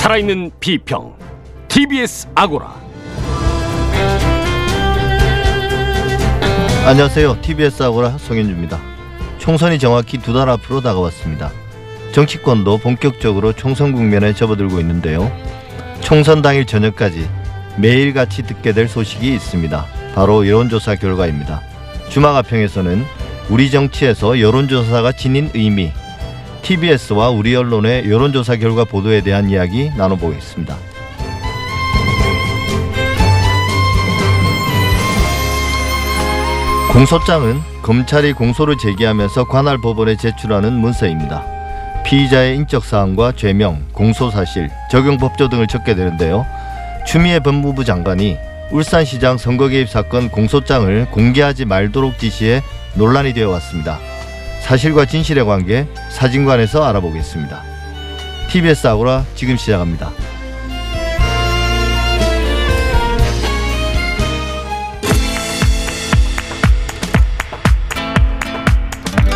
살아있는 비평 TBS 아고라 안녕하세요. TBS 아고라 송현주입니다. 총선이 정확히 두 달 앞으로 다가왔습니다. 정치권도 본격적으로 총선 국면에 접어들고 있는데요. 총선 당일 저녁까지 매일같이 듣게 될 소식이 있습니다. 바로 여론조사 결과입니다. 주마가평에서는 우리 정치에서 여론조사가 지닌 의미, TBS와 우리 언론의 여론조사 결과 보도에 대한 이야기 나눠보겠습니다. 공소장은 검찰이 공소를 제기하면서 관할 법원에 제출하는 문서입니다. 피의자의 인적 사항과 죄명, 공소 사실, 적용 법조 등을 적게 되는데요. 추미애 법무부 장관이 울산시장 선거 개입 사건 공소장을 공개하지 말도록 지시해 논란이 되어 왔습니다. 사실과 진실의 관계 사진관에서 알아보겠습니다. TBS 아고라 지금 시작합니다.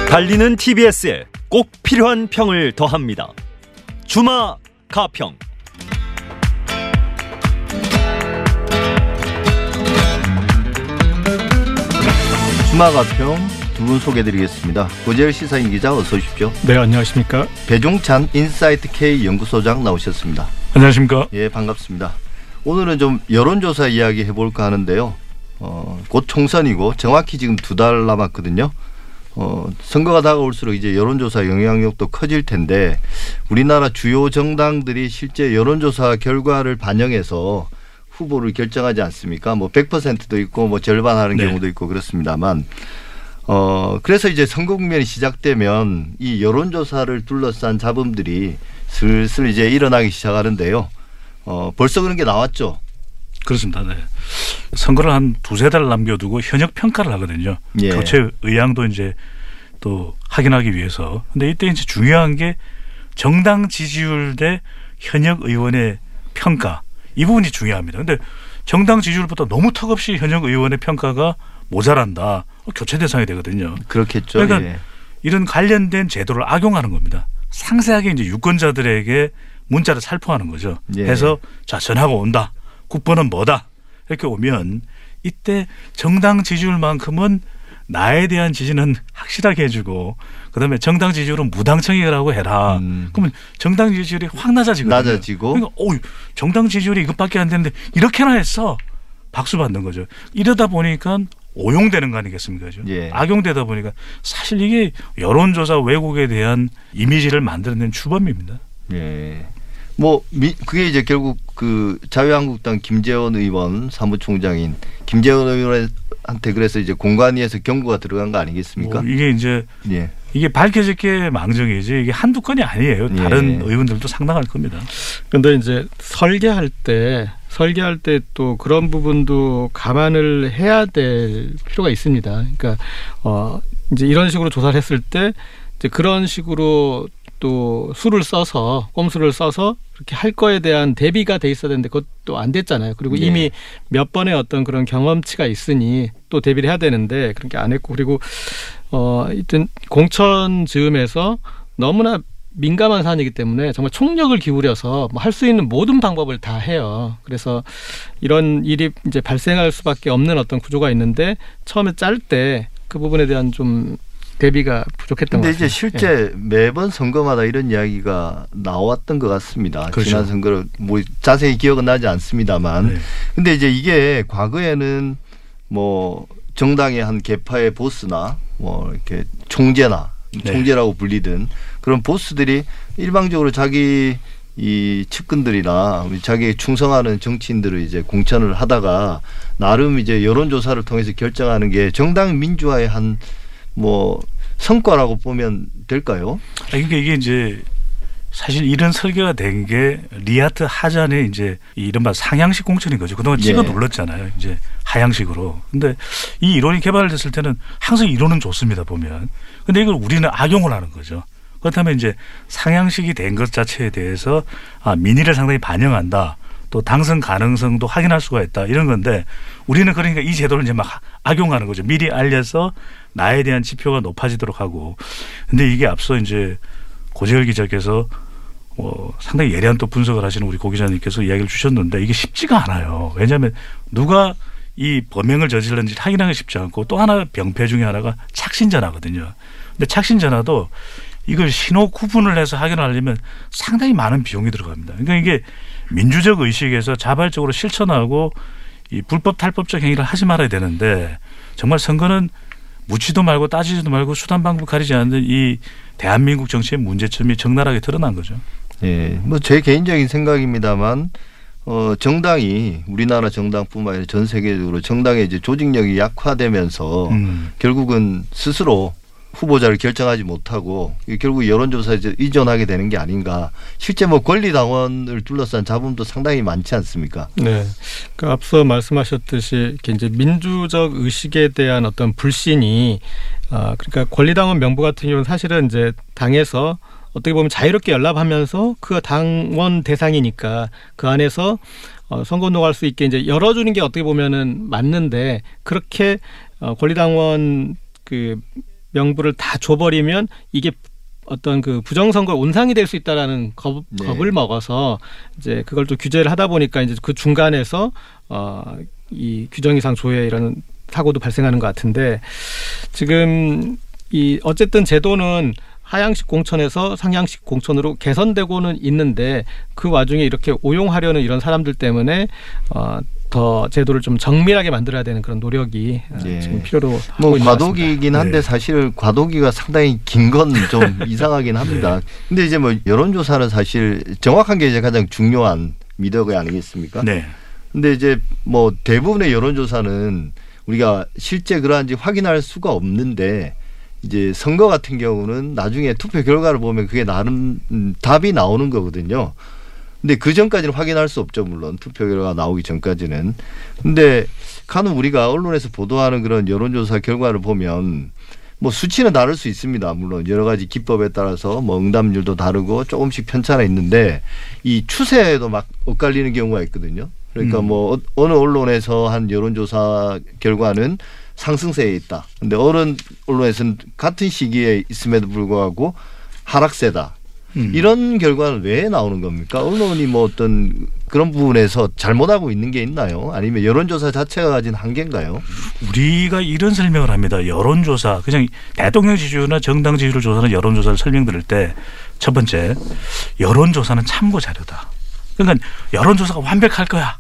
달리는 TBS에 꼭 필요한 평을 더합니다. 주마 가평. 주마 가평 두 분 소개드리겠습니다. 고재열 시사인 기자 어서 오십시오. 네, 안녕하십니까? 배종찬 인사이트 K 연구소장 나오셨습니다. 안녕하십니까? 예, 반갑습니다. 오늘은 좀 여론조사 이야기 해볼까 하는데요. 어, 곧 총선이고 정확히 지금 두 달 남았거든요. 어, 선거가 다가올수록 이제 여론조사 영향력도 커질 텐데 우리나라 주요 정당들이 실제 여론조사 결과를 반영해서 후보를 결정하지 않습니까? 뭐 100%도 있고 뭐 절반 하는 네. 경우도 있고 그렇습니다만 어, 그래서 이제 선거 국면이 시작되면 이 여론조사를 둘러싼 잡음들이 슬슬 이제 일어나기 시작하는데요. 어, 벌써 그런 게 나왔죠. 그렇습니다. 네. 선거를 한 두세 달 남겨두고 현역 평가를 하거든요. 예. 교체 의향도 이제 또 확인하기 위해서. 근데 이때 이제 중요한 게 정당 지지율 대 현역 의원의 평가. 이 부분이 중요합니다. 근데 정당 지지율보다 너무 턱없이 현역 의원의 평가가 모자란다. 교체 대상이 되거든요. 그렇겠죠. 그러니까 예. 이런 관련된 제도를 악용하는 겁니다. 상세하게 이제 유권자들에게 문자를 살포하는 거죠. 예. 해서 자 전화가 온다. 국번은 뭐다. 이렇게 오면 이때 정당 지지율만큼은 나에 대한 지지는 확실하게 해주고 그다음에 정당 지지율은 무당청이라고 해라. 음. 그러면 정당 지지율이 확 낮아지거든요. 낮아지고. 그러니까 오 정당 지지율이 이것밖에 안 되는데 이렇게나 했어. 박수 받는 거죠. 이러다 보니까 오용되는 거 아니겠습니까? 그죠? 예. 악용되다 보니까 사실 이게 여론조사 왜곡에 대한 이미지를 만들어낸 추범입니다. 예. 뭐 미, 그게 이제 결국 그 자유한국당 김재원 의원 사무총장인 김재원 의원한테 그래서 이제 공관위에서 경고가 들어간 거 아니겠습니까? 뭐 이게 이제 예. 이게 밝혀질 게 망정이지 이게 한두 건이 아니에요. 예. 다른 의원들도 상당할 겁니다. 근데 이제 설계할 때 설계할 때 또 그런 부분도 감안을 해야 될 필요가 있습니다. 그러니까 어 이제 이런 식으로 조사를 했을 때 이제 그런 식으로 또 수를 써서 꼼수를 써서 그렇게 할 거에 대한 대비가 돼 있어야 되는데 그것도 안 됐잖아요. 그리고 네. 이미 몇 번의 어떤 그런 경험치가 있으니 또 대비를 해야 되는데 그런 게 안 했고 그리고 어 하여튼 공천 즈음에서 너무나 민감한 사안이기 때문에 정말 총력을 기울여서 뭐 할 수 있는 모든 방법을 다 해요. 그래서 이런 일이 이제 발생할 수밖에 없는 어떤 구조가 있는데 처음에 짤 때 그 부분에 대한 좀 대비가 부족했던 것 근데 같습니다. 이제 실제 매번 선거마다 이런 이야기가 나왔던 것 같습니다. 그렇죠. 지난 선거를 뭐 자세히 기억은 나지 않습니다만, 네. 근데 이제 이게 과거에는 뭐 정당의 한 계파의 보스나 뭐 이렇게 총재나 네. 총재라고 불리든 그런 보스들이 일방적으로 자기 이 측근들이나 자기에 충성하는 정치인들을 이제 공천을 하다가 나름 이제 여론조사를 통해서 결정하는 게 정당 민주화의 한 뭐 성과라고 보면 될까요? 아, 그러니까 이게 이제 사실 이런 설계가 된 게 리아트 하잔의 이제 이 이른바 상향식 공천인 거죠. 그동안 찍어 예. 눌렀잖아요. 이제 하향식으로. 근데 이 이론이 개발됐을 때는 항상 이론은 좋습니다. 보면. 근데 이걸 우리는 악용을 하는 거죠. 그렇다면 이제 상향식이 된 것 자체에 대해서 아, 민의를 상당히 반영한다. 또 당선 가능성도 확인할 수가 있다. 이런 건데 우리는 그러니까 이 제도를 이제 막 악용하는 거죠. 미리 알려서 나에 대한 지표가 높아지도록 하고. 근데 이게 앞서 이제 고재열 기자께서 어, 상당히 예리한 또 분석을 하시는 우리 고 기자님께서 이야기를 주셨는데 이게 쉽지가 않아요. 왜냐하면 누가 이 범행을 저질렀는지 확인하기 쉽지 않고 또 하나 병폐 중에 하나가 착신 전화거든요. 근데 착신 전화도 이걸 신호 구분을 해서 확인하려면 상당히 많은 비용이 들어갑니다. 그러니까 이게 민주적 의식에서 자발적으로 실천하고 이 불법 탈법적 행위를 하지 말아야 되는데 정말 선거는 묻지도 말고 따지지도 말고 수단 방법 가리지 않는 이 대한민국 정치의 문제점이 적나라하게 드러난 거죠. 예, 뭐 제 개인적인 생각입니다만 어 정당이 우리나라 정당뿐만 아니라 전 세계적으로 정당의 이제 조직력이 약화되면서 음. 결국은 스스로 후보자를 결정하지 못하고 결국 여론조사에 이제 의존하게 되는 게 아닌가. 실제 뭐 권리당원을 둘러싼 잡음도 상당히 많지 않습니까? 네. 그 앞서 말씀하셨듯이 이제 민주적 의식에 대한 어떤 불신이 아 그러니까 권리당원 명부 같은 경우는 사실은 이제 당에서 어떻게 보면 자유롭게 연락하면서 그 당원 대상이니까 그 안에서 어, 선거 운동할 수 있게 이제 열어주는 게 어떻게 보면은 맞는데 그렇게 어, 권리당원 그 명부를 다 줘버리면 이게 어떤 그 부정선거 온상이 될 수 있다라는 겁, 네. 겁을 먹어서 이제 그걸 또 규제를 하다 보니까 이제 그 중간에서 어 이 규정 이상 조회 이런 사고도 발생하는 것 같은데 지금 이 어쨌든 제도는 하향식 공천에서 상향식 공천으로 개선되고는 있는데 그 와중에 이렇게 오용하려는 이런 사람들 때문에 어 더 제도를 좀 정밀하게 만들어야 되는 그런 노력이 어, 예. 지금 필요로 하고 뭐. 과도기이긴 한데 네. 사실 과도기가 상당히 긴 건 좀 이상하긴 합니다. 근데 이제 뭐 여론조사는 사실 정확한 게 이제 가장 중요한 미덕이 아니겠습니까? 네. 근데 이제 뭐 대부분의 여론조사는 우리가 실제 그러한지 확인할 수가 없는데 이제 선거 같은 경우는 나중에 투표 결과를 보면 그게 나름 음, 답이 나오는 거거든요. 근데 그 전까지는 확인할 수 없죠, 물론 투표 결과가 나오기 전까지는. 근데 간혹 우리가 언론에서 보도하는 그런 여론조사 결과를 보면 뭐 수치는 다를 수 있습니다. 물론 여러 가지 기법에 따라서 뭐 응답률도 다르고 조금씩 편차가 있는데 이 추세에도 막 엇갈리는 경우가 있거든요. 그러니까 음. 뭐 어- 어느 언론에서 한 여론조사 결과는 상승세에 있다. 근데 어느 언론에서는 같은 시기에 있음에도 불구하고 하락세다. 음. 이런 결과는 왜 나오는 겁니까? 언론이 뭐 어떤 그런 부분에서 잘못하고 있는 게 있나요? 아니면 여론조사 자체가 가진 한계인가요? 우리가 이런 설명을 합니다. 여론조사 그냥 대통령 지지율이나 정당 지지율을 조사하는 여론조사를 설명드릴 때 첫 번째 여론조사는 참고 자료다. 그러니까 여론조사가 완벽할 거야.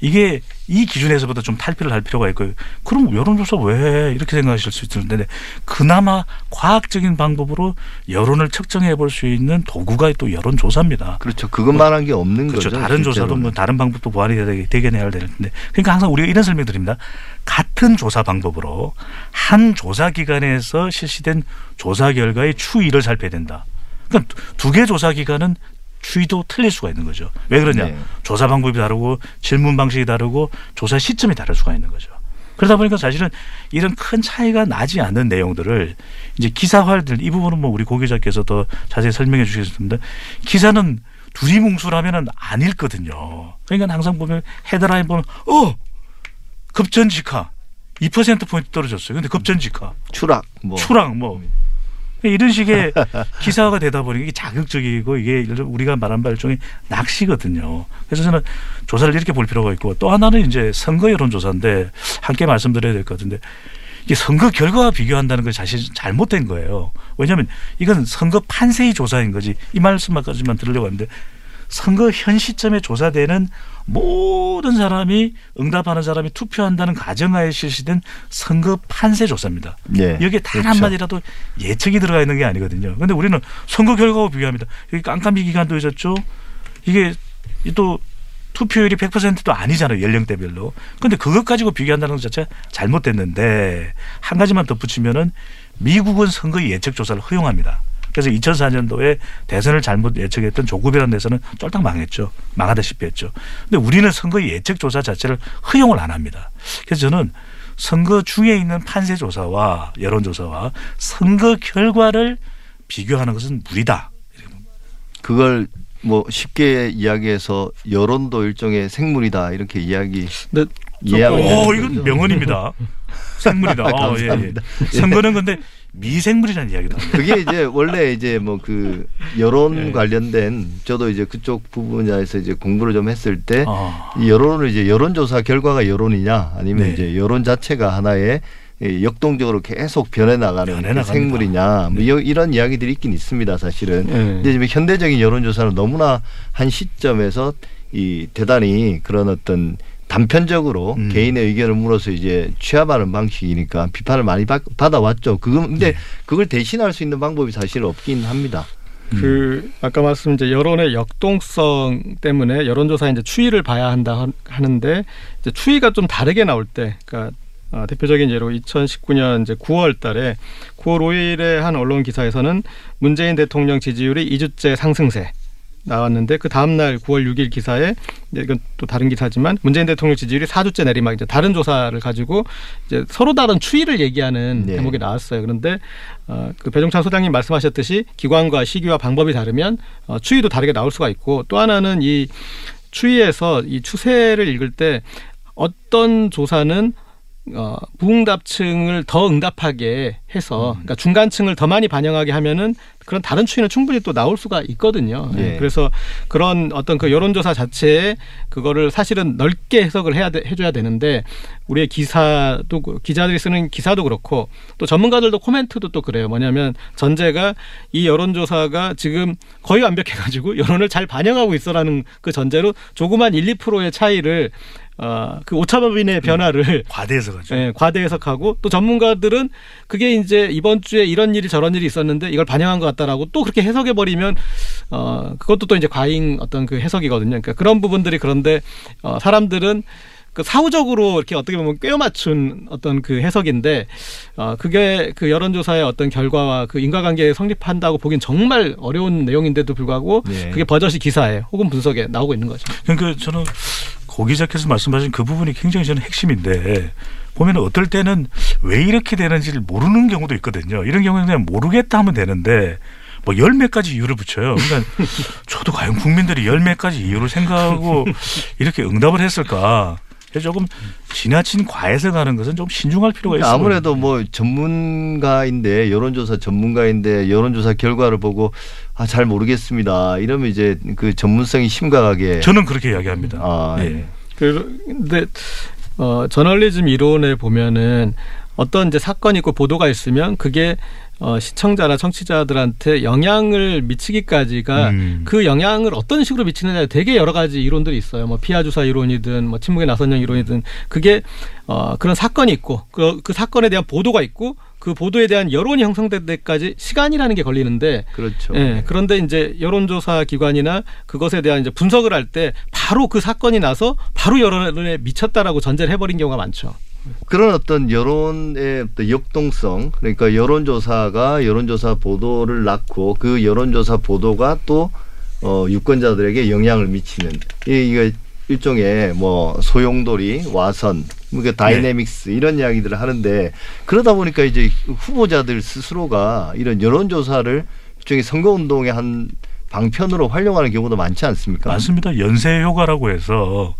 이게 이 기준에서부터 좀 탈피를 할 필요가 있고요. 그럼 여론조사 왜 이렇게 생각하실 수 있는데 그나마 과학적인 방법으로 여론을 측정해 볼 수 있는 도구가 또 여론조사입니다. 그렇죠. 그것만 한 게 없는 그렇죠. 거죠. 다른 조사도 실제로는. 뭐 다른 방법도 보완이 되게- 되겠네야 되는데 그러니까 항상 우리가 이런 설명 드립니다. 같은 조사 방법으로 한 조사 기관에서 실시된 조사 결과의 추이를 살펴야 된다. 그러니까 두 개 조사 기관은 추이도 틀릴 수가 있는 거죠. 왜 그러냐? 네. 조사 방법이 다르고 질문 방식이 다르고 조사 시점이 다를 수가 있는 거죠. 그러다 보니까 사실은 이런 큰 차이가 나지 않는 내용들을 이제 기사화들 이 부분은 뭐 우리 고 기자께서 더 자세히 설명해 주시겠습니다. 기사는 두리뭉술하면은 안 읽거든요. 그러니까 항상 보면 헤드라인 보면 어 급전직하 2% 포인트 떨어졌어요. 근데 급전직하 추락 뭐 추락 뭐 이런 식의 기사가 되다 보니 이게 자극적이고 이게 우리가 말한 바 일종의 낚시거든요. 그래서 저는 조사를 이렇게 볼 필요가 있고 또 하나는 이제 선거 여론조사인데 함께 말씀드려야 될 것 같은데 이게 선거 결과와 비교한다는 건 사실 잘못된 거예요. 왜냐하면 이건 선거 판세의 조사인 거지 이 말씀까지만 들으려고 하는데 선거 현 시점에 조사되는 모든 사람이 응답하는 사람이 투표한다는 가정하에 실시된 선거 판세 조사입니다. 네. 여기에 단 그렇죠. 한마디라도 예측이 들어가 있는 게 아니거든요. 근데 우리는 선거 결과와 비교합니다. 여기 깜깜이 기간도 있었죠. 이게 또 투표율이 100%도 아니잖아요. 연령대별로. 근데 그것 가지고 비교한다는 것 자체가 잘못됐는데 한 가지만 덧붙이면은 미국은 선거 예측 조사를 허용합니다. 그래서 2004년도에 대선을 잘못 예측했던 조국이라는 데서는 쫄딱 망했죠. 망하다시피 했죠. 근데 우리는 선거 예측 조사 자체를 허용을 안 합니다. 그래서 저는 선거 중에 있는 판세 조사와 여론 조사와 선거 결과를 비교하는 것은 무리다. 그걸 뭐 쉽게 이야기해서 여론도 일종의 생물이다 이렇게 이야기 근데 이해하고 오, 이건. 명언입니다. 생물이다. 어, 예, 예. 감사합니다. 선거는 근데 미생물이라는 이야기도 합니다. 그게 이제 원래 이제 뭐 그 여론 네. 관련된 저도 이제 그쪽 부분에서 이제 공부를 좀 했을 때 아, 이 여론을 이제 여론조사 결과가 여론이냐 아니면 네. 이제 여론 자체가 하나의 이 역동적으로 계속 변해 나가는 변해 그 나갑니다. 생물이냐 뭐 네. 이- 이런 이야기들이 있긴 있습니다 사실은 네. 근데 지금 현대적인 여론조사는 너무나 한 시점에서 이 대단히 그런 어떤 단편적으로 음. 개인의 의견을 물어서 이제 취합하는 방식이니까 비판을 많이 받, 받아왔죠. 그거 근데 네. 그걸 대신할 수 있는 방법이 사실 없긴 합니다. 그 아까 말씀 이제 여론의 역동성 때문에 여론조사 이제 추이를 봐야 한다 하- 하는데 이제 추이가 좀 다르게 나올 때, 그러니까 어, 대표적인 예로 2019년 이제 9월달에 9월 5일에 한 언론 기사에서는 문재인 대통령 지지율이 2주째 상승세 나왔는데 그 다음 날 9월 6일 기사에 이건 또 다른 기사지만 문재인 대통령 지지율이 4주째 내리막 이제 다른 조사를 가지고 이제 서로 다른 추이를 얘기하는 네. 대목이 나왔어요. 그런데 어, 그 배종찬 소장님 말씀하셨듯이 기관과 시기와 방법이 다르면 어, 추이도 다르게 나올 수가 있고 또 하나는 이 추이에서 이 추세를 읽을 때 어떤 조사는 어, 부응답층을 더 응답하게 해서 그러니까 중간층을 더 많이 반영하게 하면은 그런 다른 추이는 충분히 또 나올 수가 있거든요. 예. 그래서 그런 어떤 그 여론조사 자체에 그거를 사실은 넓게 해석을 해야 돼, 해줘야 되는데 우리의 기사도 그- 기자들이 쓰는 기사도 그렇고 또 전문가들도 코멘트도 또 그래요. 뭐냐면 전제가 이 여론조사가 지금 거의 완벽해가지고 여론을 잘 반영하고 있어라는 그 전제로 조그만 1, 2%의 차이를 어, 그 오차범위의 변화를 과대해서 가지고. 예, 과대 해석하고 또 전문가들은 그게 이제 이번 주에 이런 일이 저런 일이 있었는데 이걸 반영한 것 같다라고 또 그렇게 해석해 버리면 어 그것도 또 이제 과잉 어떤 그 해석이거든요. 그러니까 그런 부분들이 그런데 어 사람들은 그 사후적으로 이렇게 어떻게 보면 꿰어 맞춘 어떤 그 해석인데 어 그게 그 여론조사의 어떤 결과와 그 인과관계에 성립한다고 보기엔 정말 어려운 내용인데도 불구하고 네. 그게 버젓이 기사에 혹은 분석에 나오고 있는 거죠. 그러니까 저는 고 기 자께서 말씀하신 그 부분이 굉장히 저는 핵심인데 보면 어떨 때는 왜 이렇게 되는지를 모르는 경우도 있거든요. 이런 경우는 그냥 모르겠다 하면 되는데 뭐 열몇 가지 이유를 붙여요. 그러니까 저도 과연 국민들이 열몇 가지 이유를 생각하고 이렇게 응답을 했을까? 그래서 조금 지나친 과해석하는 것은 좀 신중할 필요가 있어요. 아무래도 뭐 전문가인데 여론조사 전문가인데 여론조사 결과를 보고 아 잘 모르겠습니다. 이러면 이제 그 전문성이 심각하게 저는 그렇게 이야기합니다. 아, 예. 예. 그런데 어 저널리즘 이론에 보면은 어떤 이제 사건이 있고 보도가 있으면 그게 어 시청자나 청취자들한테 영향을 미치기까지가 음. 그 영향을 어떤 식으로 미치느냐에 되게 여러 가지 이론들이 있어요. 뭐 피하 주사 이론이든 뭐 침묵의 나선형 이론이든 그게 어 그런 사건이 있고 그, 그 사건에 대한 보도가 있고 그 보도에 대한 여론이 형성될 때까지 시간이라는 게 걸리는데 그렇죠. 예, 그런데 이제 여론조사 기관이나 그것에 대한 이제 분석을 할 때 바로 그 사건이 나서 바로 여론에 미쳤다라고 전제를 해버린 경우가 많죠. 그런 어떤 여론의 어떤 역동성 그러니까 여론조사가 여론조사 보도를 낳고 그 여론조사 보도가 또 어, 유권자들에게 영향을 미치는 이 이거 일종의 뭐 소용돌이 와선 그 다이내믹스 이런 이야기들을 하는데 그러다 보니까 이제 후보자들 스스로가 이런 여론조사를 일종의 선거운동의 한 방편으로 활용하는 경우도 많지 않습니까? 맞습니다. 연쇄 효과라고 해서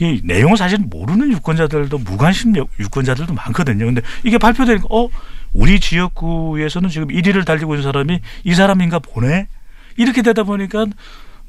이 내용을 사실 모르는 유권자들도 무관심 유- 유권자들도 많거든요. 근데 이게 발표되니까 어 우리 지역구에서는 지금 1위를 달리고 있는 사람이 이 사람인가 보네. 이렇게 되다 보니까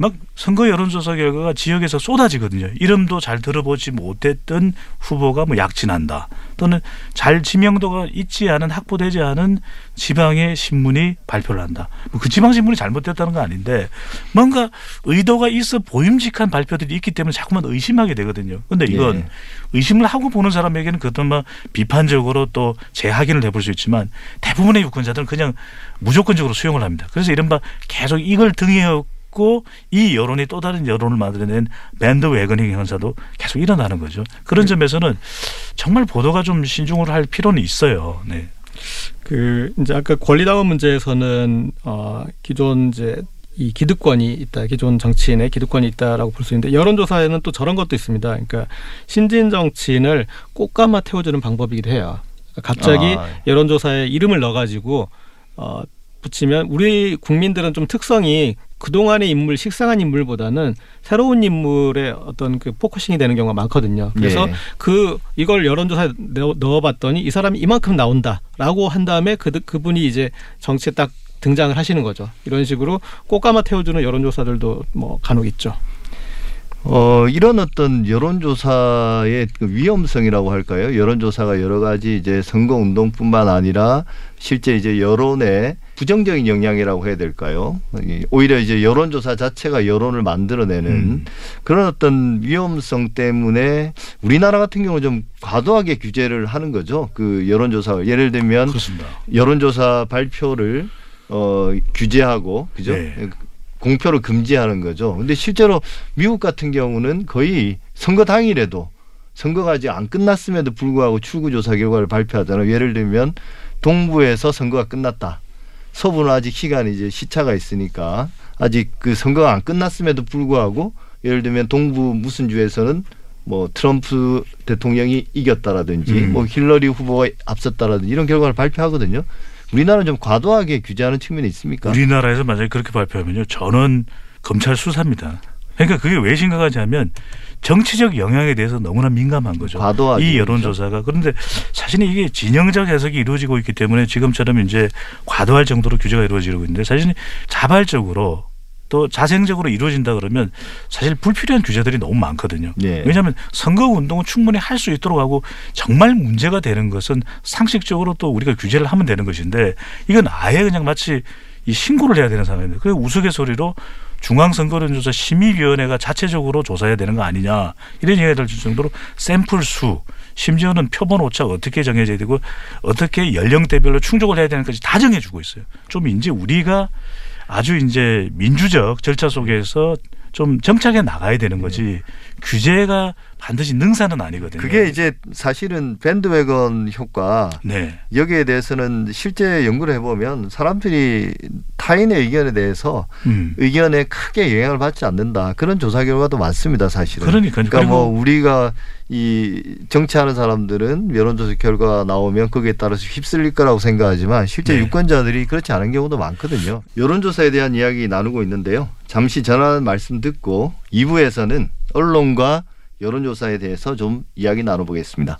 막 선거 여론조사 결과가 지역에서 쏟아지거든요. 이름도 잘 들어보지 못했던 후보가 뭐 약진한다. 또는 잘 지명도가 있지 않은 확보되지 않은 지방의 신문이 발표를 한다. 뭐 그 지방 신문이 잘못됐다는 거 아닌데 뭔가 의도가 있어 보임직한 발표들이 있기 때문에 자꾸만 의심하게 되거든요. 근데 이건 예. 의심을 하고 보는 사람에게는 그것도 뭐 비판적으로 또 재확인을 해볼 수 있지만 대부분의 유권자들은 그냥 무조건적으로 수용을 합니다. 그래서 이른바 계속 이걸 등에 업고 이 여론이 또 다른 여론을 만들어낸 밴드 웨거닝 현상도 계속 일어나는 거죠. 그런 점에서는 정말 보도가 좀 신중을 할 필요는 있어요. 네. 그 이제 아까 권리당원 문제에서는 어 기존 이제 이 기득권이 있다, 기존 정치인의 기득권이 있다라고 볼 수 있는데 여론조사에는 또 저런 것도 있습니다. 그러니까 신진 정치인을 꽃가마 태워주는 방법이기도 해요. 그러니까 갑자기 아. 여론조사에 이름을 넣어가지고 어 붙이면 우리 국민들은 좀 특성이 그동안의 인물, 식상한 인물보다는 새로운 인물의 어떤 그 focusing이 되는 경우가 많거든요. 그래서 예. 그 이걸 여론조사에 넣- 넣어 봤더니 이 사람이 이만큼 나온다라고 한 다음에 그 그분이 이제 정치에 딱 등장을 하시는 거죠. 이런 식으로 꽃가마 태워주는 여론조사들도 뭐 간혹 있죠. 어, 이런 어떤 여론조사의 그 위험성이라고 할까요? 여론조사가 여러 가지 이제 선거운동뿐만 아니라 실제 이제 여론의 부정적인 영향이라고 해야 될까요? 이 오히려 이제 여론조사 자체가 여론을 만들어내는 음. 그런 어떤 위험성 때문에 우리나라 같은 경우 좀 과도하게 규제를 하는 거죠. 그 여론조사 예를 들면 그렇습니다. 여론조사 발표를 어 규제하고 그죠? 네. 공표를 금지하는 거죠. 근데 실제로 미국 같은 경우는 거의 선거 당일에도 선거가 아직 안 끝났음에도 불구하고 출구조사 결과를 발표하잖아요. 예를 들면 동부에서 선거가 끝났다. 서부는 아직 시간이 이제 시차가 있으니까 아직 그 선거가 안 끝났음에도 불구하고 예를 들면 동부 무슨 주에서는 뭐 트럼프 대통령이 이겼다라든지 음. 뭐 힐러리 후보가 앞섰다라든지 이런 결과를 발표하거든요. 우리나라는 좀 과도하게 규제하는 측면이 있습니까? 우리나라에서 만약에 그렇게 발표하면요, 저는 검찰 수사입니다. 그러니까 그게 왜 심각하냐면 정치적 영향에 대해서 너무나 민감한 거죠. 과도하게 이 여론조사가 그런데 사실은 이게 진영적 해석이 이루어지고 있기 때문에 지금처럼 이제 과도할 정도로 규제가 이루어지고 있는데 사실은 자발적으로 또 자생적으로 이루어진다 그러면 사실 불필요한 규제들이 너무 많거든요. 네. 왜냐하면 선거 운동은 충분히 할 수 있도록 하고 정말 문제가 되는 것은 상식적으로 또 우리가 규제를 하면 되는 것인데 이건 아예 그냥 마치 이 신고를 해야 되는 상황인데 그 우스갯소리로 중앙선거론조사 심의위원회가 자체적으로 조사해야 되는 거 아니냐 이런 얘기가 될 정도로 샘플 수 심지어는 표본 오차가 어떻게 정해져야 되고 어떻게 연령대별로 충족을 해야 되는까지 다 정해주고 있어요. 좀 이제 우리가 아주 이제 민주적 절차 속에서 좀 정착해 나가야 되는 거지 규제가 반드시 능사는 아니거든요. 그게 이제 사실은 밴드웨건 효과 네. 여기에 대해서는 실제 연구를 해보면 사람들이 타인의 의견에 대해서 음. 의견에 크게 영향을 받지 않는다 그런 조사 결과도 많습니다 사실은 그러니까요. 그러니까 뭐 우리가 이 정치하는 사람들은 여론조사 결과 나오면 거기에 따라서 휩쓸릴 거라고 생각하지만 실제 네. 유권자들이 그렇지 않은 경우도 많거든요 여론조사에 대한 이야기 나누고 있는데요 잠시 전화 말씀 듣고 2부에서는 언론과 여론조사에 대해서 좀 이야기 나눠보겠습니다.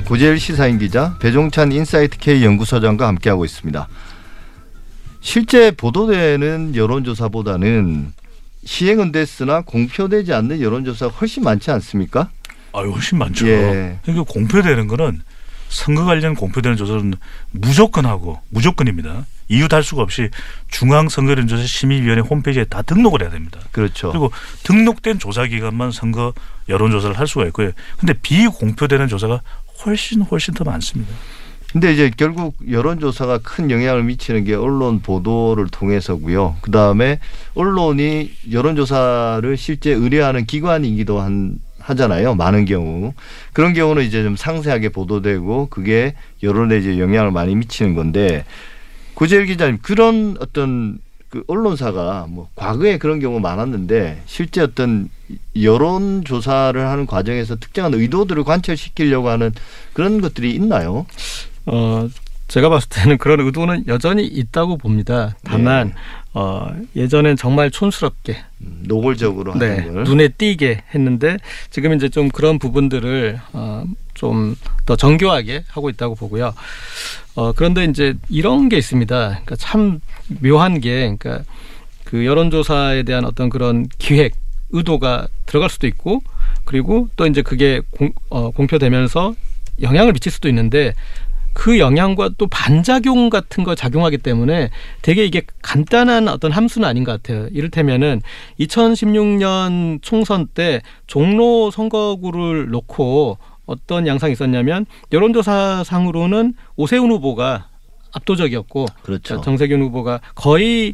고재열 시사인 기자 배종찬 인사이트 K 연구소장과 함께하고 있습니다. 실제 보도되는 여론조사보다는 시행은 됐으나 공표되지 않는 여론조사가 훨씬 많지 않습니까? 아유 훨씬 많죠. 예. 그러니까 공표되는 거는 선거 관련 공표되는 조사는 무조건 하고 무조건입니다. 이유 달 수가 없이 중앙선거론조사 심의위원회 홈페이지에 다 등록을 해야 됩니다. 그렇죠. 그리고 등록된 조사 기관만 선거 여론조사를 할 수가 있고요. 근데 비공표되는 조사가 훨씬 훨씬 더 많습니다. 근데 이제 결국 여론조사가 큰 영향을 미치는 게 언론 보도를 통해서고요. 그 다음에 언론이 여론조사를 실제 의뢰하는 기관이기도 한 하잖아요. 많은 경우 그런 경우는 이제 좀 상세하게 보도되고 그게 여론에 이제 영향을 많이 미치는 건데 구재일 기자님 그런 어떤 그 언론사가 뭐 과거에 그런 경우 많았는데 실제 어떤 여론 조사를 하는 과정에서 특정한 의도들을 관철시키려고 하는 그런 것들이 있나요? 어, 제가 봤을 때는 그런 의도는 여전히 있다고 봅니다. 다만 네. 어, 예전엔 정말 촌스럽게 음, 노골적으로 네, 걸. 눈에 띄게 했는데 지금 이제 좀 그런 부분들을 어, 좀 더 정교하게 하고 있다고 보고요. 어, 그런데 이제 이런 게 있습니다. 그러니까 참 묘한 게 그러니까 그 여론조사에 대한 어떤 그런 기획 의도가 들어갈 수도 있고 그리고 또 이제 그게 공, 어, 공표되면서 영향을 미칠 수도 있는데 그 영향과 또 반작용 같은 거 작용하기 때문에 되게 이게 간단한 어떤 함수는 아닌 것 같아요. 이를테면은 2016년 총선 때 종로 선거구를 놓고 어떤 양상이 있었냐면 여론조사상으로는 오세훈 후보가 압도적이었고 그렇죠. 정세균 후보가 거의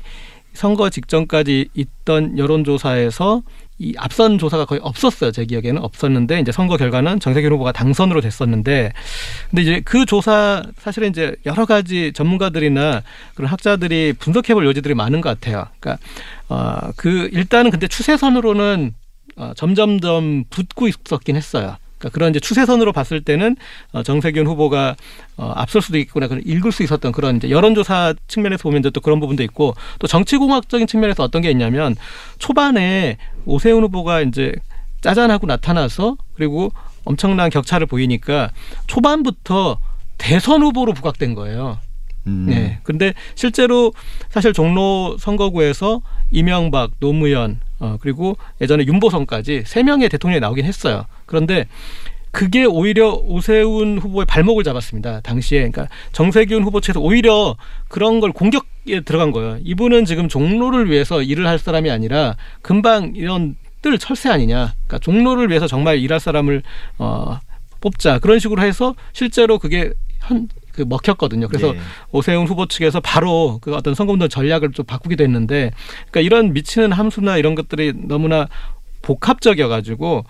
선거 직전까지 있던 여론조사에서 이 앞선 조사가 거의 없었어요. 제 기억에는 없었는데 이제 선거 결과는 정세균 후보가 당선으로 됐었는데 근데 이제 그 조사 사실은 이제 여러 가지 전문가들이나 그런 학자들이 분석해 볼 여지들이 많은 것 같아요. 그러니까 어그 일단은 근데 추세선으로는 어 점점점 붙고 있었긴 했어요. 그러니까 그런 이제 추세선으로 봤을 때는 어, 정세균 후보가 어, 앞설 수도 있구나 그런 읽을 수 있었던 그런 이제 여론조사 측면에서 보면 또 그런 부분도 있고 또 정치공학적인 측면에서 어떤 게 있냐면 초반에 오세훈 후보가 이제 짜잔하고 나타나서 그리고 엄청난 격차를 보이니까 초반부터 대선 후보로 부각된 거예요. 음. 네. 근데 실제로 사실 종로 선거구에서 이명박, 노무현, 어, 그리고 예전에 윤보성까지 세 명의 대통령이 나오긴 했어요. 그런데 그게 오히려 오세훈 후보의 발목을 잡았습니다. 당시에. 그러니까 정세균 후보 측에서 오히려 그런 걸 공격에 들어간 거예요. 이분은 지금 종로를 위해서 일을 할 사람이 아니라 금방 이런 뜰 철새 아니냐. 그러니까 종로를 위해서 정말 일할 사람을 어 뽑자. 그런 식으로 해서 실제로 그게 한 그 먹혔거든요. 그래서 네. 오세훈 후보 측에서 바로 그 어떤 선거운동 전략을 좀 바꾸기도 했는데, 그러니까 이런 미치는 함수나 이런 것들이 너무나 복합적이어가지고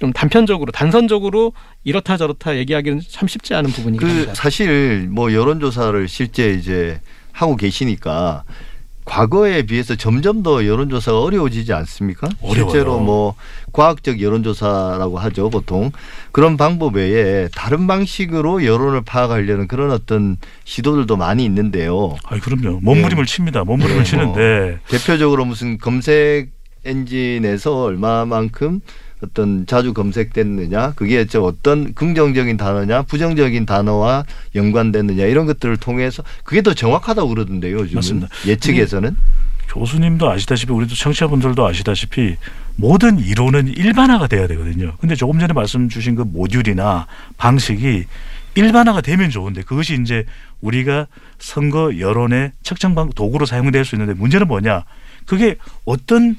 좀 단편적으로 단선적으로 이렇다 저렇다 얘기하기는 참 쉽지 않은 부분이긴 그 합니다. 사실 뭐 여론조사를 실제 이제 하고 계시니까 과거에 비해서 점점 더 여론조사가 어려워지지 않습니까? 어려워요. 실제로 뭐 과학적 여론조사라고 하죠 보통 그런 방법 외에 다른 방식으로 여론을 파악하려는 그런 어떤 시도들도 많이 있는데요. 아이 그럼요. 몸부림을 칩니다. 몸부림을 네, 치는데 대표적으로 무슨 검색 엔진에서 얼마만큼 어떤 자주 검색됐느냐 그게 저 어떤 긍정적인 단어냐 부정적인 단어와 연관됐느냐 이런 것들을 통해서 그게 더 정확하다고 그러던데요 요즘은 맞습니다. 예측에서는 교수님도 아시다시피 우리도 청취자분들도 아시다시피 모든 이론은 일반화가 돼야 되거든요. 근데 조금 전에 말씀 주신 그 모듈이나 방식이 일반화가 되면 좋은데 그것이 이제 우리가 선거 여론의 측정 방 도구로 사용될 수 있는데 문제는 뭐냐? 그게 어떤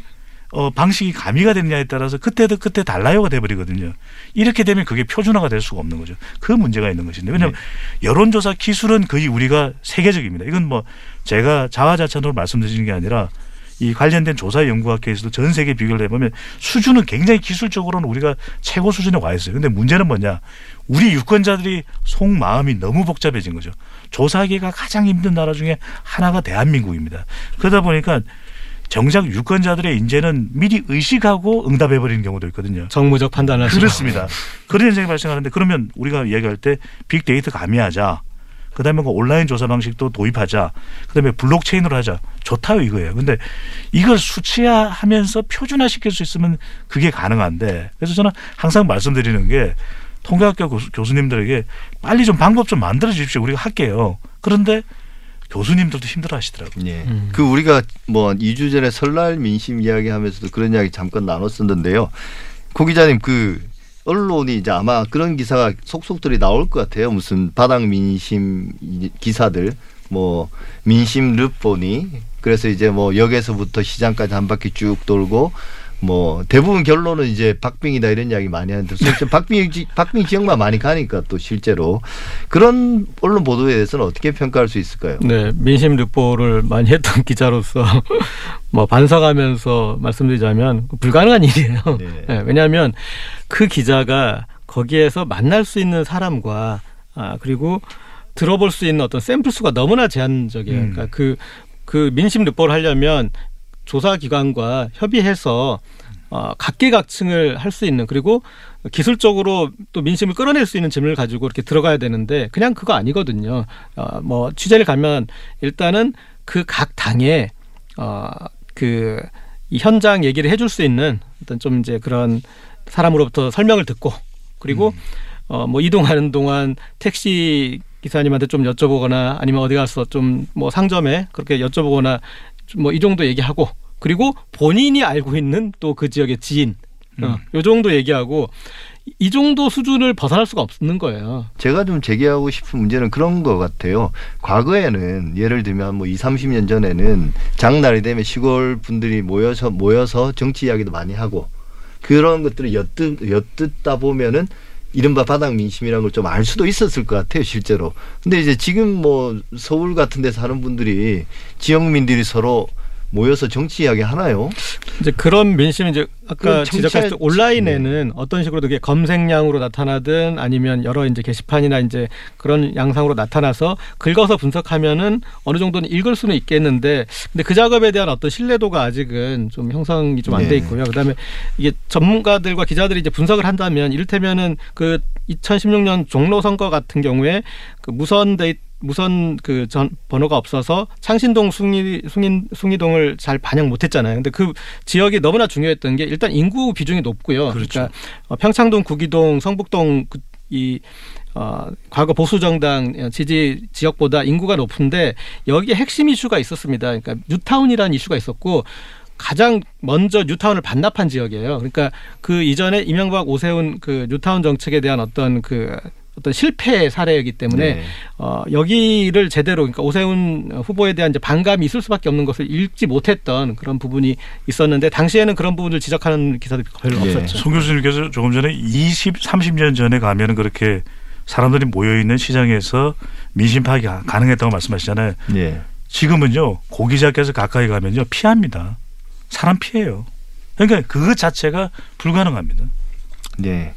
어, 방식이 가미가 됐냐에 따라서 그때도 그때 달라요가 돼버리거든요. 이렇게 되면 그게 표준화가 될 수가 없는 거죠. 그 문제가 있는 것인데 왜냐하면 여론조사 기술은 거의 우리가 세계적입니다. 이건 뭐 제가 자화자찬으로 말씀드리는 게 아니라 이 관련된 조사 연구학계에서도 전 세계 비교를 해보면 수준은 굉장히 기술적으로는 우리가 최고 수준에 와 있어요. 근데 문제는 뭐냐? 우리 유권자들이 속 마음이 너무 복잡해진 거죠. 조사하기가 가장 힘든 나라 중에 하나가 대한민국입니다. 그러다 보니까 정작 유권자들의 인재는 미리 의식하고 응답해 버리는 경우도 있거든요. 정무적 판단을. 그렇습니다. 그런 현상이 발생하는데 그러면 우리가 얘기할 때 빅데이터 가미하자. 그다음에 그 온라인 조사 방식도 도입하자. 그다음에 블록체인으로 하자. 좋다요 이거예요. 근데 이걸 수치화하면서 표준화 시킬 수 있으면 그게 가능한데 그래서 저는 항상 말씀드리는 게 통계학교 교수, 교수님들에게 빨리 좀 방법 좀 만들어 주십시오. 우리가 할게요. 그런데 교수님들도 힘들어 하시더라고요. 예. 음. 그 우리가 뭐 2주 전에 설날 민심 이야기 하면서도 그런 이야기 잠깐 나눴었는데요. 고 기자님 그 언론이 이제 아마 그런 기사가 속속들이 나올 것 같아요. 무슨 바닥 민심 기사들 뭐 민심 르보니 그래서 이제 뭐 역에서부터 시장까지 한 바퀴 쭉 돌고 뭐 대부분 결론은 이제 박빙이다 이런 이야기 많이 하는데 실제 박빙 지- 박빙 지역만 많이 가니까 또 실제로 그런 언론 보도에 대해서는 어떻게 평가할 수 있을까요? 네, 민심 르포를 많이 했던 기자로서 뭐 반성하면서 말씀드리자면 불가능한 일이에요. 네. 네, 왜냐하면 그 기자가 거기에서 만날 수 있는 사람과 아 그리고 들어볼 수 있는 어떤 샘플 수가 너무나 제한적이에요. 음. 그러니까 그, 그 민심 르포를 하려면 조사기관과 협의해서 어, 각계각층을 할 수 있는 그리고 기술적으로 또 민심을 끌어낼 수 있는 질문을 가지고 이렇게 들어가야 되는데 그냥 그거 아니거든요. 어, 뭐 취재를 가면 일단은 그 각 당에 어그 이 현장 얘기를 해줄 수 있는 어떤 좀 이제 그런 사람으로부터 설명을 듣고 그리고 어뭐 이동하는 동안 택시 기사님한테 좀 여쭤보거나 아니면 어디 가서 좀 뭐 상점에 그렇게 여쭤보거나 뭐 이 정도 얘기하고 그리고 본인이 알고 있는 또 그 지역의 지인 어, 요 정도 얘기하고 이- 이 정도 수준을 벗어날 수가 없는 거예요. 제가 좀 제기하고 싶은 문제는 그런 것 같아요. 과거에는 예를 들면 뭐 2, 30년 전에는 장날이 되면 시골 분들이 모여서 모여서 정치 이야기도 많이 하고 그런 것들을 엿듣, 엿듣다 보면은 이른바 바닥 민심이라는 걸 좀 알 수도 있었을 것 같아요, 실제로. 근데 이제 지금 뭐 서울 같은 데 사는 분들이 지역민들이 서로 모여서 정치 이야기 하나요? 이제 그런 민심이 이제 아까 그 지적하셨 온라인에는 어떤 식으로 그게 검색량으로 나타나든 아니면 여러 이제 게시판이나 이제 그런 양상으로 나타나서 긁어서 분석하면은 어느 정도는 읽을 수는 있겠는데 근데 그 작업에 대한 어떤 신뢰도가 아직은 좀 형성이 좀 안돼 네. 있고요. 그다음에 이게 전문가들과 기자들이 이제 분석을 한다면 이를테면은 그 2016년 종로 선거 같은 경우에 그 무선 데이 무선 그 전 번호가 없어서 창신동 숭이 숭인 숭이동을 잘 반영 못했잖아요. 근데 그 지역이 너무나 중요했던 게 일단 인구 비중이 높고요. 그렇죠. 러니까 평창동, 구기동, 성북동 그, 이 어, 과거 보수 정당 지지 지역보다 인구가 높은데 여기에 핵심 이슈가 있었습니다. 그러니까 뉴타운이라는 이슈가 있었고 가장 먼저 뉴타운을 반납한 지역이에요. 그러니까 그 이전에 이명박 오세훈 그 뉴타운 정책에 대한 어떤 그 어떤 실패 사례이기 때문에 네. 어, 여기를 제대로 그러니까 오세훈 후보에 대한 이제 반감이 있을 수밖에 없는 것을 읽지 못했던 그런 부분이 있었는데 당시에는 그런 부분을 지적하는 기사들이 별로 예. 없었죠. 송 교수님께서 조금 전에 20, 30년 전에 가면은 그렇게 사람들이 모여 있는 시장에서 민심 파악이 가- 가능했다고 말씀하시잖아요. 예. 지금은요 고기자께서 가까이 가면요 피합니다. 사람 피해요. 그러니까 그것 자체가 불가능합니다. 네.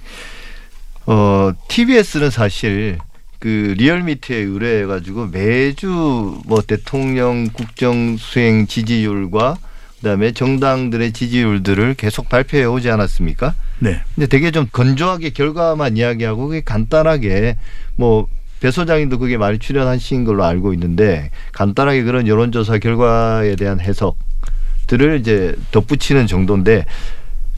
어, TBS는 사실 그 리얼미터에 의뢰해가지고 매주 뭐 대통령 국정 수행 지지율과 그다음에 정당들의 지지율들을 계속 발표해 오지 않았습니까? 네. 근데 되게 좀 건조하게 결과만 이야기하고 그게 간단하게 뭐 배 소장님도 그게 많이 출연하신 걸로 알고 있는데 간단하게 그런 여론조사 결과에 대한 해석들을 이제 덧붙이는 정도인데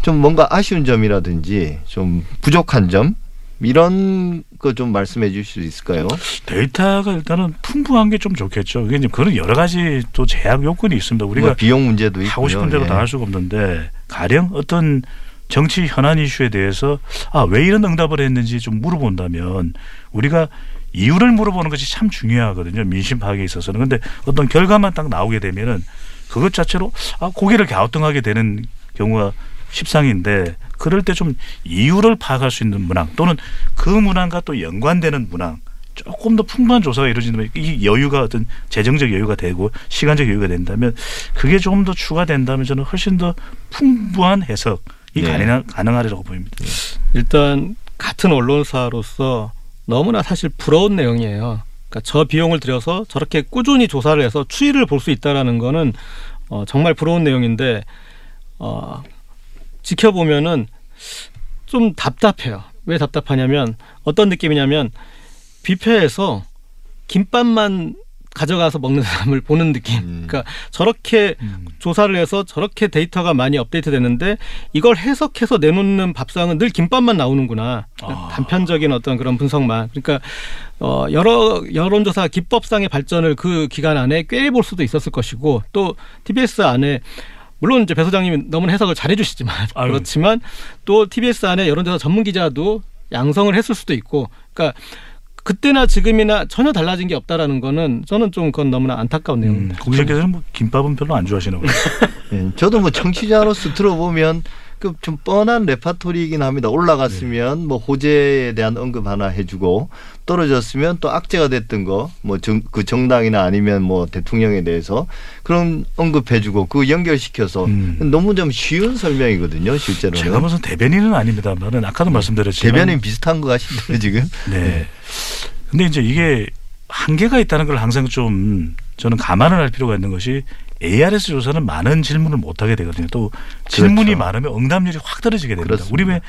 좀 뭔가 아쉬운 점이라든지 좀 부족한 점 이런 거 좀 말씀해 주실 수 있을까요? 데이터가 일단은 풍부한 게 좀 좋겠죠. 그게 이제 그런 여러 가지 또 제약 요건이 있습니다. 우리가 뭐 비용 문제도 있고요. 하고 싶은 대로 예. 다 할 수가 없는데 가령 어떤 정치 현안 이슈에 대해서 아 왜 이런 응답을 했는지 좀 물어본다면 우리가 이유를 물어보는 것이 참 중요하거든요 민심 파악에 있어서는 근데 어떤 결과만 딱 나오게 되면은 그것 자체로 아 고개를 갸우뚱하게 되는 경우가 십상인데 그럴 때 좀 이유를 파악할 수 있는 문항 또는 그 문항과 또 연관되는 문항 조금 더 풍부한 조사가 이루어진다면 이 여유가 어떤 재정적 여유가 되고 시간적 여유가 된다면 그게 조금 더 추가된다면 저는 훨씬 더 풍부한 해석이 네. 가능하, 가능하리라고 보입니다. 일단 같은 언론사로서 너무나 사실 부러운 내용이에요. 그러니까 저 비용을 들여서 저렇게 꾸준히 조사를 해서 추이를 볼 수 있다라는 거는 어, 정말 부러운 내용인데 어, 지켜보면은 좀 답답해요. 왜 답답하냐면 어떤 느낌이냐면 뷔페에서 김밥만 가져가서 먹는 사람을 보는 느낌. 음. 그러니까 저렇게 조사를 해서 저렇게 데이터가 많이 업데이트 됐는데 이걸 해석해서 내놓는 밥상은 늘 김밥만 나오는구나. 아. 단편적인 어떤 그런 분석만. 그러니까 어 여러 여론조사 기법상의 발전을 그 기간 안에 꽤 볼 수도 있었을 것이고 또 TBS 안에 물론 이제 배 소장님이 너무 해석을 잘해 주시지만 아유. 그렇지만 또 TBS 안에 여론조사 전문 기자도 양성을 했을 수도 있고 그러니까 그때나 지금이나 전혀 달라진 게 없다라는 거는 저는 좀 그건 너무나 안타까운 음, 내용입니다. 고기자께서는 뭐 김밥은 별로 안 좋아하시나 보요 예, 저도 뭐 청취자로서 들어보면 그 좀 뻔한 레파토리이긴 합니다. 올라갔으면 뭐 호재에 대한 언급 하나 해주고 떨어졌으면 또 악재가 됐던 거 뭐 그 정당이나 아니면 뭐 대통령에 대해서 그런 언급해주고 그 연결시켜서 음. 너무 좀 쉬운 설명이거든요. 실제로는 제가 무슨 대변인은 아닙니다만은 아까도 말씀드렸지만 대변인 비슷한 것 같신데요 지금. 네. 근데 이제 이게 한계가 있다는 걸 항상 좀 저는 감안을 할 필요가 있는 것이 ARS 조사는 많은 질문을 못 하게 되거든요. 또 질문이 그렇죠. 많으면 응답률이 확 떨어지게 됩니다. 그렇습니다. 우리 왜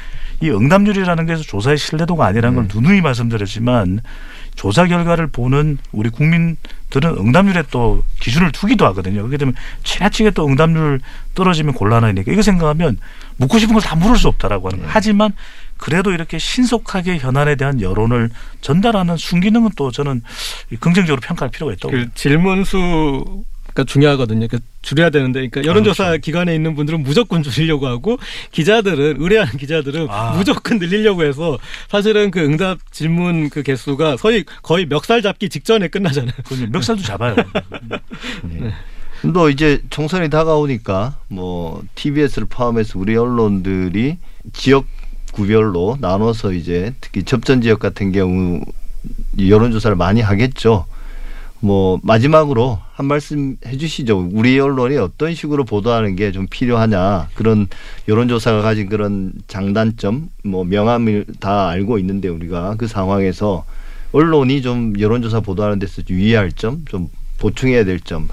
이 응답률이라는 것에서 조사의 신뢰도가 아니라는 음. 걸 누누이 말씀드렸지만 조사 결과를 보는 우리 국민들은 응답률에 또 기준을 두기도 하거든요. 그렇게 되면 지나치게 또 응답률 떨어지면 곤란하니까 이거 생각하면 묻고 싶은 걸 다 물을 수 없다라고 하는 거예요. 하지만 그래도 이렇게 신속하게 현안에 대한 여론을 전달하는 순기능은 또 저는 긍정적으로 평가할 필요가 있다고 그 질문수 가 중요하거든요. 그 줄여야 되는데, 그러니까 여론조사 그렇죠. 기관에 있는 분들은 무조건 줄이려고 하고 기자들은 의뢰하는 기자들은 아. 무조건 늘리려고 해서 사실은 그 응답 질문 그 개수가 거의 거의 멱살 잡기 직전에 끝나잖아요. 멱살도 잡아요. 네. 또 이제 총선이 다가오니까 뭐 TBS를 포함해서 우리 언론들이 지역 구별로 나눠서 이제 특히 접전 지역 같은 경우 여론조사를 많이 하겠죠. 뭐 마지막으로 한 말씀 해주시죠. 우리 언론이 어떤 식으로 보도하는 게 좀 필요하냐 그런 여론조사가 가진 그런 장단점, 뭐 명암을 다 알고 있는데 우리가 그 상황에서 언론이 좀 여론조사 보도하는 데서 유의할 점, 좀 보충해야 될 점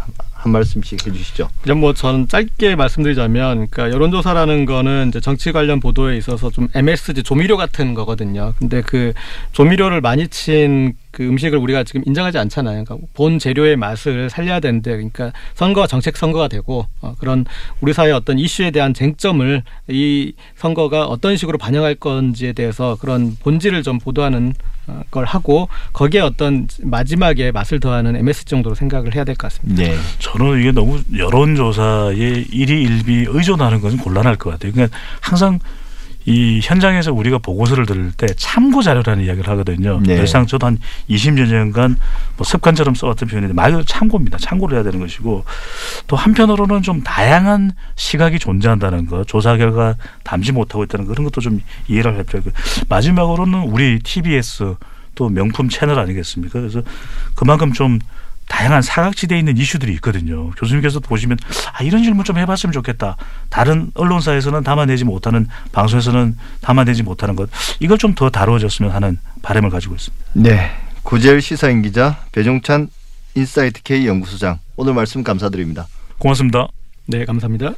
한 말씀씩 해주시죠. 그냥 뭐 저는 짧게 말씀드리자면, 그러니까 여론조사라는 거는 이제 정치 관련 보도에 있어서 좀 MSG 조미료 같은 거거든요. 근데 그 조미료를 많이 친 그 음식을 우리가 지금 인정하지 않잖아요. 그러니까 본 재료의 맛을 살려야 되는데, 그러니까 선거가 정책 선거가 되고 어, 그런 우리 사회 의 어떤 이슈에 대한 쟁점을 이 선거가 어떤 식으로 반영할 건지에 대해서 그런 본질을 좀 보도하는 어, 걸 하고 거기에 어떤 마지막에 맛을 더하는 MSG 정도로 생각을 해야 될 것 같습니다. 네. 저는 이게 너무 여론조사에 일희일비 의존하는 것은 곤란할 것 같아요. 그러니까 항상 이 현장에서 우리가 보고서를 들을 때 참고 자료라는 이야기를 하거든요. 네. 늘상 저도 한 20여 년간 뭐 습관처럼 써왔던 표현인데 말 그대로 참고입니다. 참고를 해야 되는 것이고 또 한편으로는 좀 다양한 시각이 존재한다는 것, 조사 결과 담지 못하고 있다는 그런 것도 좀 이해를 할 필요가 있고 마지막으로는 우리 TBS 또 명품 채널 아니겠습니까? 그래서 그만큼 좀 다양한 사각지대에 있는 이슈들이 있거든요. 교수님께서도 보시면 아 이런 질문 좀 해봤으면 좋겠다. 다른 언론사에서는 담아내지 못하는 방송에서는 담아내지 못하는 것 이걸 좀 더 다루어졌으면 하는 바람을 가지고 있습니다. 네. 고재열 시사인 기자 배종찬 인사이트 K 연구소장 오늘 말씀 감사드립니다. 고맙습니다. 네, 감사합니다.